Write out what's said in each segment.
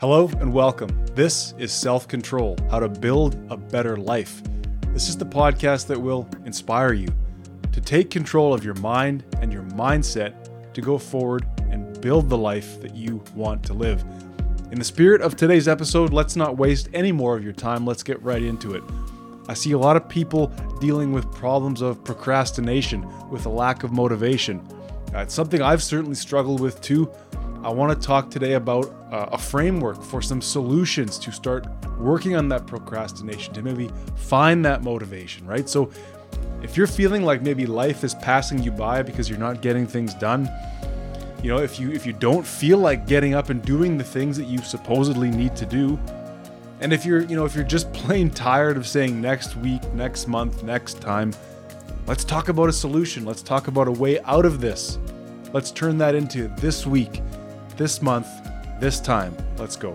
Hello and welcome. This is Self Control How to Build a Better Life. This is the podcast that will inspire you to take control of your mind and your mindset to go forward and build the life that you want to live. In the spirit of today's episode, let's not waste any more of your time. Let's get right into it. I see a lot of people dealing with problems of procrastination, with a lack of motivation. Uh, it's something I've certainly struggled with too. I want to talk today about uh, a framework for some solutions to start working on that procrastination, to maybe find that motivation, right? So, if you're feeling like maybe life is passing you by because you're not getting things done, you know, if you if you don't feel like getting up and doing the things that you supposedly need to do, and if you're, you know, if you're just plain tired of saying next week, next month, next time, let's talk about a solution. Let's talk about a way out of this. Let's turn that into this week, this month, this time. Let's go.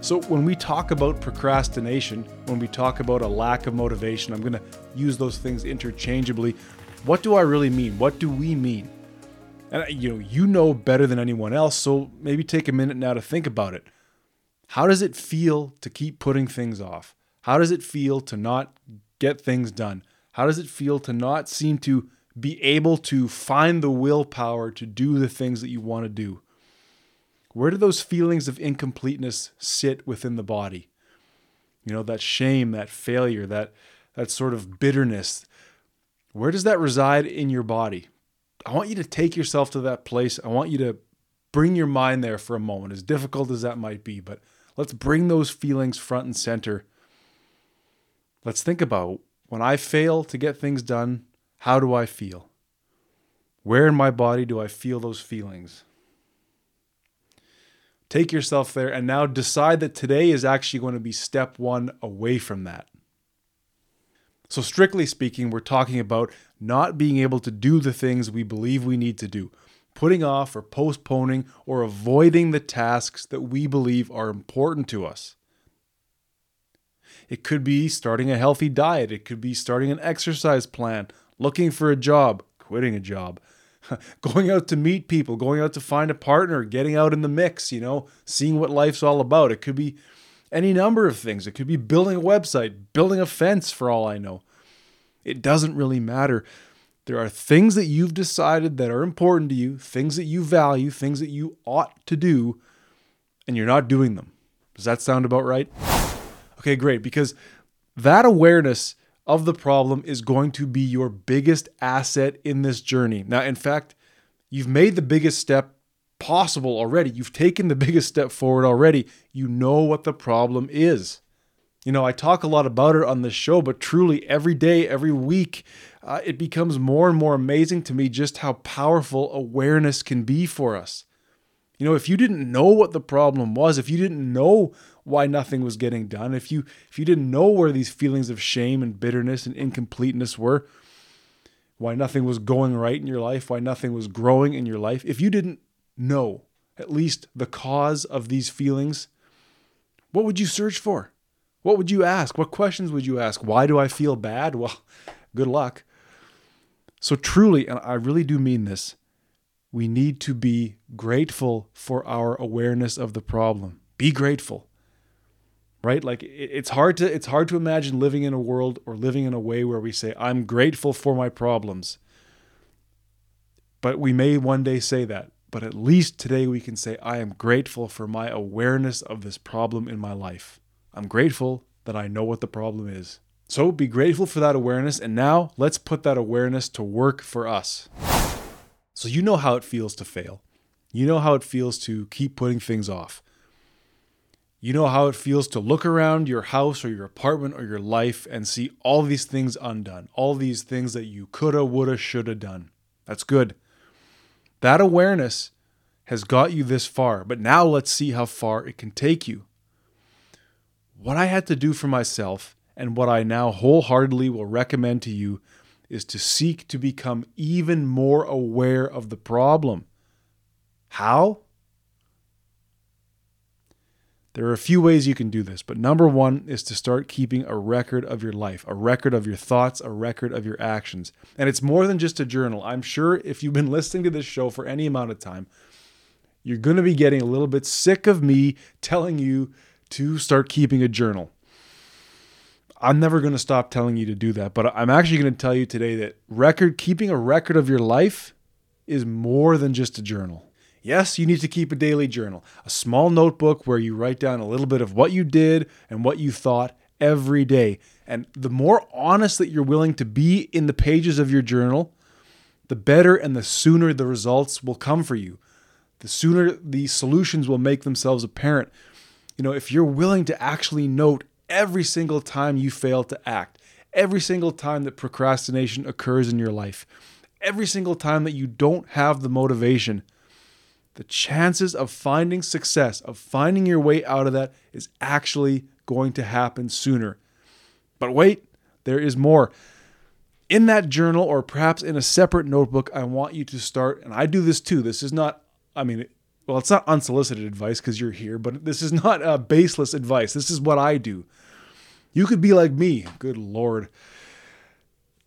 So, when we talk about procrastination, when we talk about a lack of motivation, I'm going to use those things interchangeably. What do I really mean? What do we mean? And you know, you know better than anyone else, so maybe take a minute now to think about it. How does it feel to keep putting things off? How does it feel to not get things done? How does it feel to not seem to be able to find the willpower to do the things that you want to do? Where do those feelings of incompleteness sit within the body? You know, that shame, that failure, that that sort of bitterness. Where does that reside in your body? I want you to take yourself to that place. I want you to bring your mind there for a moment, as difficult as that might be. But let's bring those feelings front and center. Let's think about when I fail to get things done, how do I feel? Where in my body do I feel those feelings? Take yourself there and now decide that today is actually going to be step one away from that. So, strictly speaking, we're talking about not being able to do the things we believe we need to do, putting off or postponing or avoiding the tasks that we believe are important to us. It could be starting a healthy diet, it could be starting an exercise plan, looking for a job, quitting a job, going out to meet people, going out to find a partner, getting out in the mix, you know, seeing what life's all about. It could be any number of things. It could be building a website, building a fence for all I know. It doesn't really matter. There are things that you've decided that are important to you, things that you value, things that you ought to do, and you're not doing them. Does that sound about right? Okay, great, because that awareness of the problem is going to be your biggest asset in this journey. Now, in fact, you've made the biggest step possible already. You've taken the biggest step forward already. You know what the problem is. You know, I talk a lot about it on this show, but truly every day, every week, uh, it becomes more and more amazing to me just how powerful awareness can be for us. You know, if you didn't know what the problem was, if you didn't know why nothing was getting done, if you if you didn't know where these feelings of shame and bitterness and incompleteness were, why nothing was going right in your life, why nothing was growing in your life, if you didn't know at least the cause of these feelings, what would you search for? What would you ask? What questions would you ask? Why do I feel bad? Well, good luck. So, truly, and I really do mean this, we need to be grateful for our awareness of the problem. Be grateful. Right? Like it's hard to it's hard to imagine living in a world or living in a way where we say I'm grateful for my problems. But we may one day say that. But at least today we can say, I am grateful for my awareness of this problem in my life. I'm grateful that I know what the problem is. So be grateful for that awareness. And now let's put that awareness to work for us. So you know how it feels to fail. You know how it feels to keep putting things off. You know how it feels to look around your house or your apartment or your life and see all these things undone, all these things that you coulda, woulda, shoulda done. That's good. That awareness has got you this far, but now let's see how far it can take you. What I had to do for myself, and what I now wholeheartedly will recommend to you, is to seek to become even more aware of the problem. How? There are a few ways you can do this, but number one is to start keeping a record of your life, a record of your thoughts, a record of your actions. And it's more than just a journal. I'm sure if you've been listening to this show for any amount of time, you're going to be getting a little bit sick of me telling you to start keeping a journal. I'm never going to stop telling you to do that, but I'm actually going to tell you today that record keeping a record of your life is more than just a journal. Yes, you need to keep a daily journal, a small notebook where you write down a little bit of what you did and what you thought every day. And the more honest that you're willing to be in the pages of your journal, the better and the sooner the results will come for you. The sooner the solutions will make themselves apparent. You know, if you're willing to actually note every single time you fail to act, every single time that procrastination occurs in your life, every single time that you don't have the motivation, the chances of finding success, of finding your way out of that, is actually going to happen sooner. But wait, there is more. In that journal, or perhaps in a separate notebook, I want you to start, and I do this too. This is not, I mean, well, it's not unsolicited advice because you're here, but this is not uh, baseless advice. This is what I do. You could be like me, good Lord.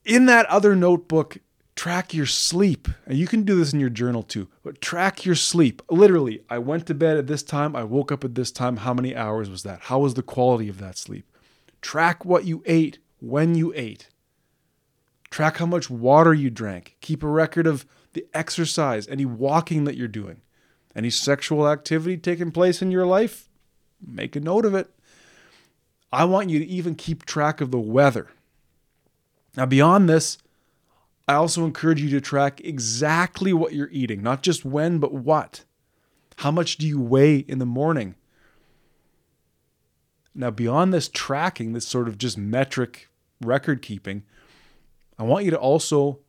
In that other notebook, track your sleep. And you can do this in your journal too, but track your sleep. Literally, I went to bed at this time, I woke up at this time. How many hours was that? How was the quality of that sleep? Track what you ate, when you ate. Track how much water you drank. Keep a record of the exercise, any walking that you're doing, any sexual activity taking place in your life. Make a note of it. I want you to even keep track of the weather. Now, beyond this, I also encourage you to track exactly what you're eating, not just when, but what. How much do you weigh in the morning? Now, beyond this tracking, this sort of just metric record keeping, I want you to also,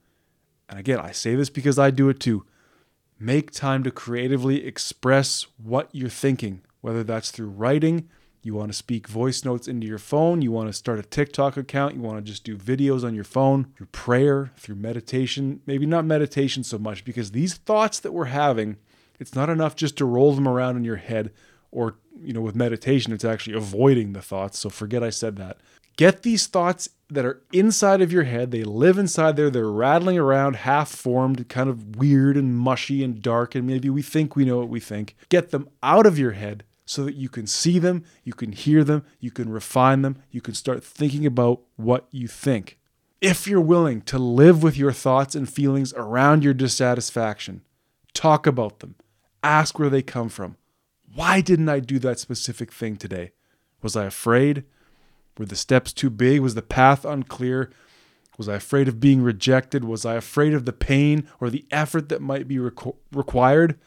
and again, I say this because I do it too, make time to creatively express what you're thinking, whether that's through writing you want to speak voice notes into your phone, you want to start a TikTok account, you want to just do videos on your phone, through prayer, through meditation, maybe not meditation so much, because these thoughts that we're having, it's not enough just to roll them around in your head or, you know, with meditation, it's actually avoiding the thoughts. So forget I said that. Get these thoughts that are inside of your head. They live inside there. They're rattling around, half formed, kind of weird and mushy and dark. And maybe we think we know what we think. Get them out of your head so that you can see them, you can hear them, you can refine them, you can start thinking about what you think. If you're willing to live with your thoughts and feelings around your dissatisfaction, talk about them, ask where they come from. Why didn't I do that specific thing today? Was I afraid? Were the steps too big? Was the path unclear? Was I afraid of being rejected? Was I afraid of the pain or the effort that might be requ- required?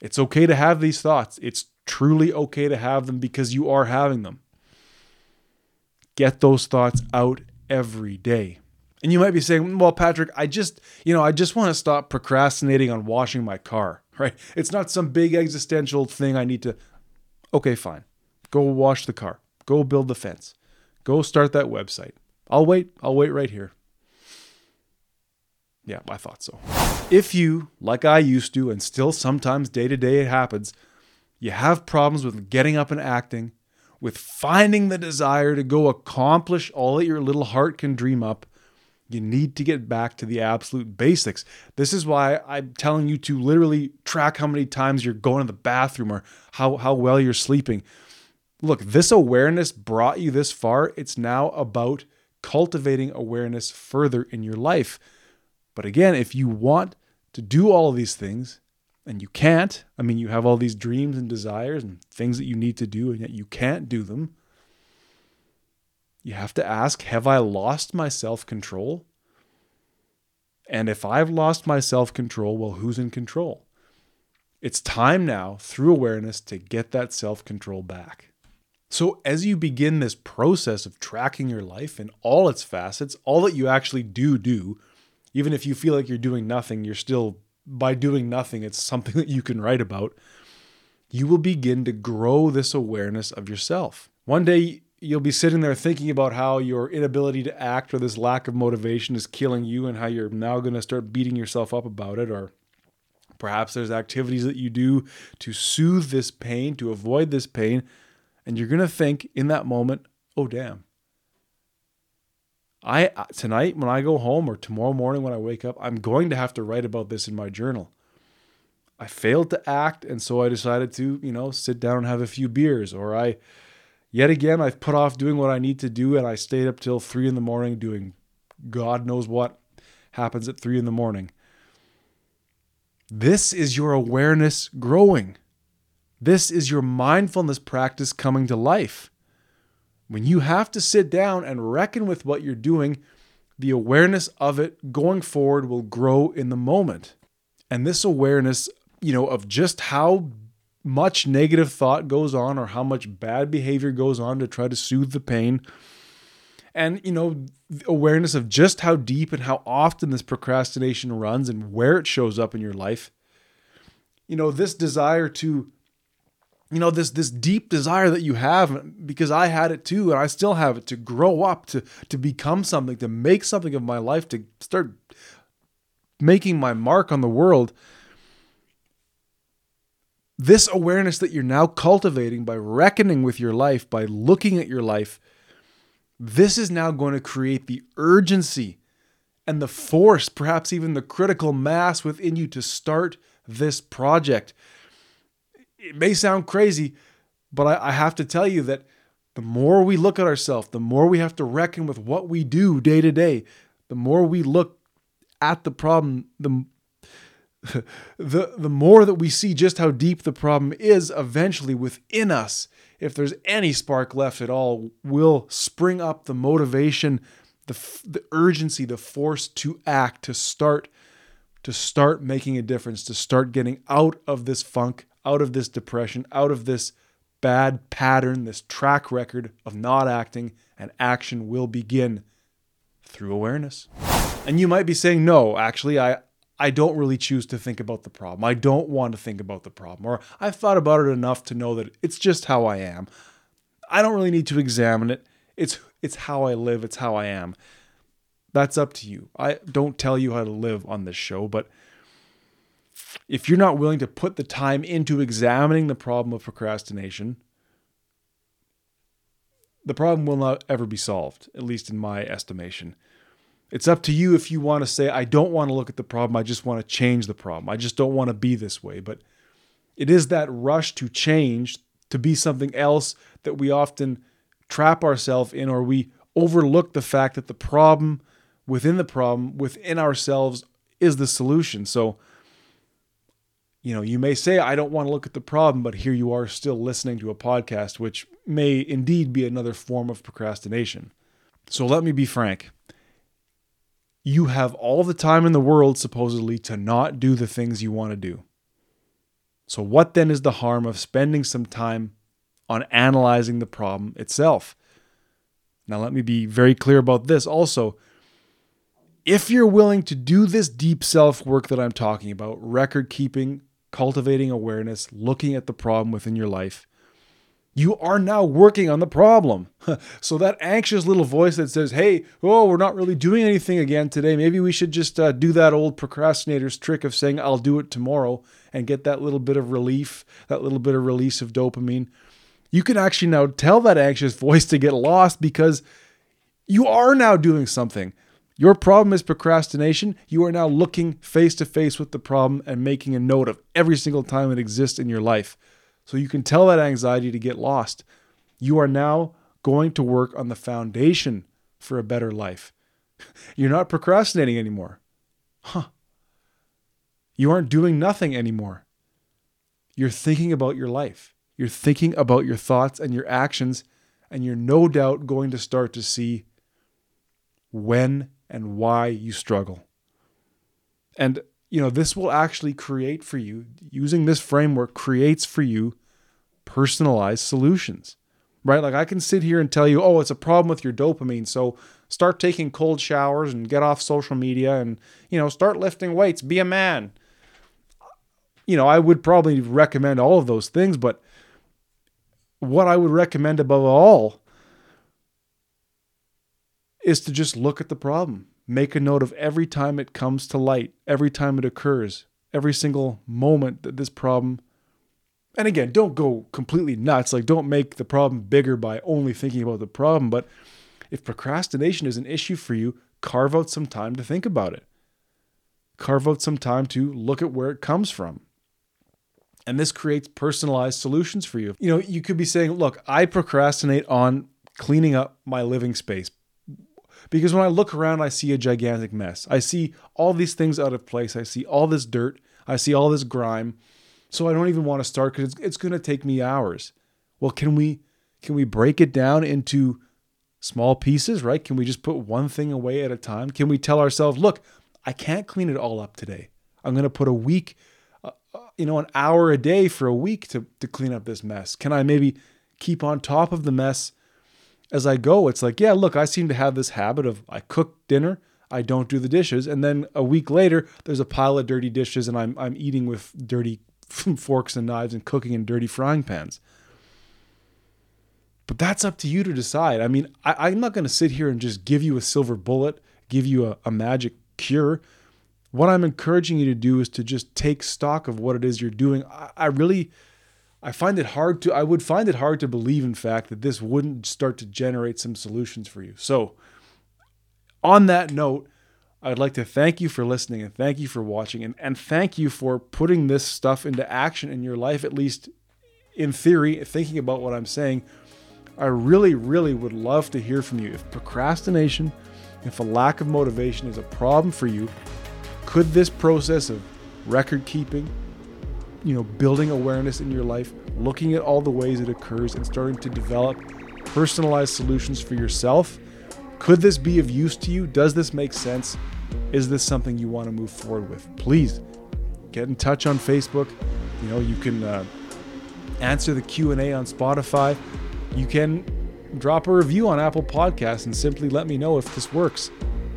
It's okay to have these thoughts. It's truly okay to have them because you are having them. Get those thoughts out every day. And you might be saying, well, Patrick, I just, you know, I just want to stop procrastinating on washing my car, right? It's not some big existential thing I need to. Okay, fine. Go wash the car. Go build the fence. Go start that website. I'll wait. I'll wait right here. Yeah, I thought so. If you, like I used to, and still sometimes day to day it happens, you have problems with getting up and acting, with finding the desire to go accomplish all that your little heart can dream up, you need to get back to the absolute basics. This is why I'm telling you to literally track how many times you're going to the bathroom or how, how well you're sleeping. Look, this awareness brought you this far. It's now about cultivating awareness further in your life. But again, if you want to do all of these things, and you can't. I mean, you have all these dreams and desires and things that you need to do, and yet you can't do them. You have to ask Have I lost my self control? And if I've lost my self control, well, who's in control? It's time now, through awareness, to get that self control back. So, as you begin this process of tracking your life in all its facets, all that you actually do do, even if you feel like you're doing nothing, you're still by doing nothing, it's something that you can write about, you will begin to grow this awareness of yourself. One day, you'll be sitting there thinking about how your inability to act or this lack of motivation is killing you and how you're now going to start beating yourself up about it or Perhaps there's activities that you do to soothe this pain, to avoid this pain, and you're going to think in that moment, "Oh damn. I tonight when I go home or tomorrow morning when I wake up, I'm going to have to write about this in my journal." I failed to act and so I decided to, you know, sit down and have a few beers or I yet again I've put off doing what I need to do and I stayed up till 3 in the morning doing God knows what happens at 3 in the morning. This is your awareness growing. This is your mindfulness practice coming to life. When you have to sit down and reckon with what you're doing, the awareness of it going forward will grow in the moment. And this awareness, you know, of just how much negative thought goes on or how much bad behavior goes on to try to soothe the pain and you know awareness of just how deep and how often this procrastination runs and where it shows up in your life you know this desire to you know this this deep desire that you have because I had it too and I still have it to grow up to to become something to make something of my life to start making my mark on the world this awareness that you're now cultivating by reckoning with your life by looking at your life this is now going to create the urgency and the force, perhaps even the critical mass within you to start this project. It may sound crazy, but I, I have to tell you that the more we look at ourselves, the more we have to reckon with what we do day to day, the more we look at the problem, the the the more that we see just how deep the problem is eventually within us. If there's any spark left at all, will spring up the motivation, the, the urgency, the force to act, to start, to start making a difference, to start getting out of this funk, out of this depression, out of this bad pattern, this track record of not acting, and action will begin through awareness. And you might be saying, no, actually, I, I don't really choose to think about the problem. I don't want to think about the problem. Or I've thought about it enough to know that it's just how I am. I don't really need to examine it. It's it's how I live, it's how I am. That's up to you. I don't tell you how to live on this show, but if you're not willing to put the time into examining the problem of procrastination, the problem will not ever be solved, at least in my estimation. It's up to you if you want to say, I don't want to look at the problem. I just want to change the problem. I just don't want to be this way. But it is that rush to change, to be something else that we often trap ourselves in, or we overlook the fact that the problem within the problem, within ourselves, is the solution. So, you know, you may say, I don't want to look at the problem, but here you are still listening to a podcast, which may indeed be another form of procrastination. So let me be frank you have all the time in the world, supposedly, to not do the things you want to do. So, what then is the harm of spending some time on analyzing the problem itself? Now, let me be very clear about this also. If you're willing to do this deep self work that I'm talking about, record keeping, cultivating awareness, looking at the problem within your life, you are now working on the problem. so that anxious little voice that says, "Hey, oh, we're not really doing anything again today. Maybe we should just uh, do that old procrastinator's trick of saying I'll do it tomorrow and get that little bit of relief, that little bit of release of dopamine." You can actually now tell that anxious voice to get lost because you are now doing something. Your problem is procrastination. You are now looking face to face with the problem and making a note of every single time it exists in your life. So you can tell that anxiety to get lost. You are now going to work on the foundation for a better life. You're not procrastinating anymore. Huh. You aren't doing nothing anymore. You're thinking about your life. You're thinking about your thoughts and your actions, and you're no doubt going to start to see when and why you struggle. And you know, this will actually create for you, using this framework, creates for you personalized solutions, right? Like I can sit here and tell you, oh, it's a problem with your dopamine. So start taking cold showers and get off social media and, you know, start lifting weights, be a man. You know, I would probably recommend all of those things, but what I would recommend above all is to just look at the problem Make a note of every time it comes to light, every time it occurs, every single moment that this problem and again, don't go completely nuts. Like, don't make the problem bigger by only thinking about the problem. But if procrastination is an issue for you, carve out some time to think about it. Carve out some time to look at where it comes from. And this creates personalized solutions for you. You know, you could be saying, look, I procrastinate on cleaning up my living space because when I look around, I see a gigantic mess. I see all these things out of place. I see all this dirt. I see all this grime. So I don't even want to start because it's, it's going to take me hours. Well, can we can we break it down into small pieces, right? Can we just put one thing away at a time? Can we tell ourselves, look, I can't clean it all up today. I'm going to put a week, uh, uh, you know, an hour a day for a week to, to clean up this mess. Can I maybe keep on top of the mess as I go? It's like, yeah, look, I seem to have this habit of I cook dinner, I don't do the dishes, and then a week later, there's a pile of dirty dishes, and I'm I'm eating with dirty forks and knives and cooking in dirty frying pans. But that's up to you to decide. I mean, I, am not going to sit here and just give you a silver bullet, give you a, a magic cure. What I'm encouraging you to do is to just take stock of what it is you're doing. I, I really, I find it hard to, I would find it hard to believe, in fact, that this wouldn't start to generate some solutions for you. So, on that note, I'd like to thank you for listening and thank you for watching and, and thank you for putting this stuff into action in your life, at least in theory, thinking about what I'm saying. I really, really would love to hear from you. If procrastination, if a lack of motivation is a problem for you, could this process of record keeping, you know, building awareness in your life, looking at all the ways it occurs and starting to develop personalized solutions for yourself could this be of use to you? Does this make sense? Is this something you want to move forward with? Please get in touch on Facebook. You know, you can uh, answer the Q&A on Spotify. You can drop a review on Apple Podcasts and simply let me know if this works.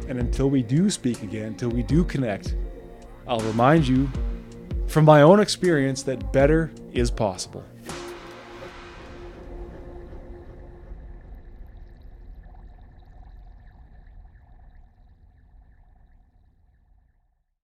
And until we do speak again, until we do connect, I'll remind you from my own experience that better is possible.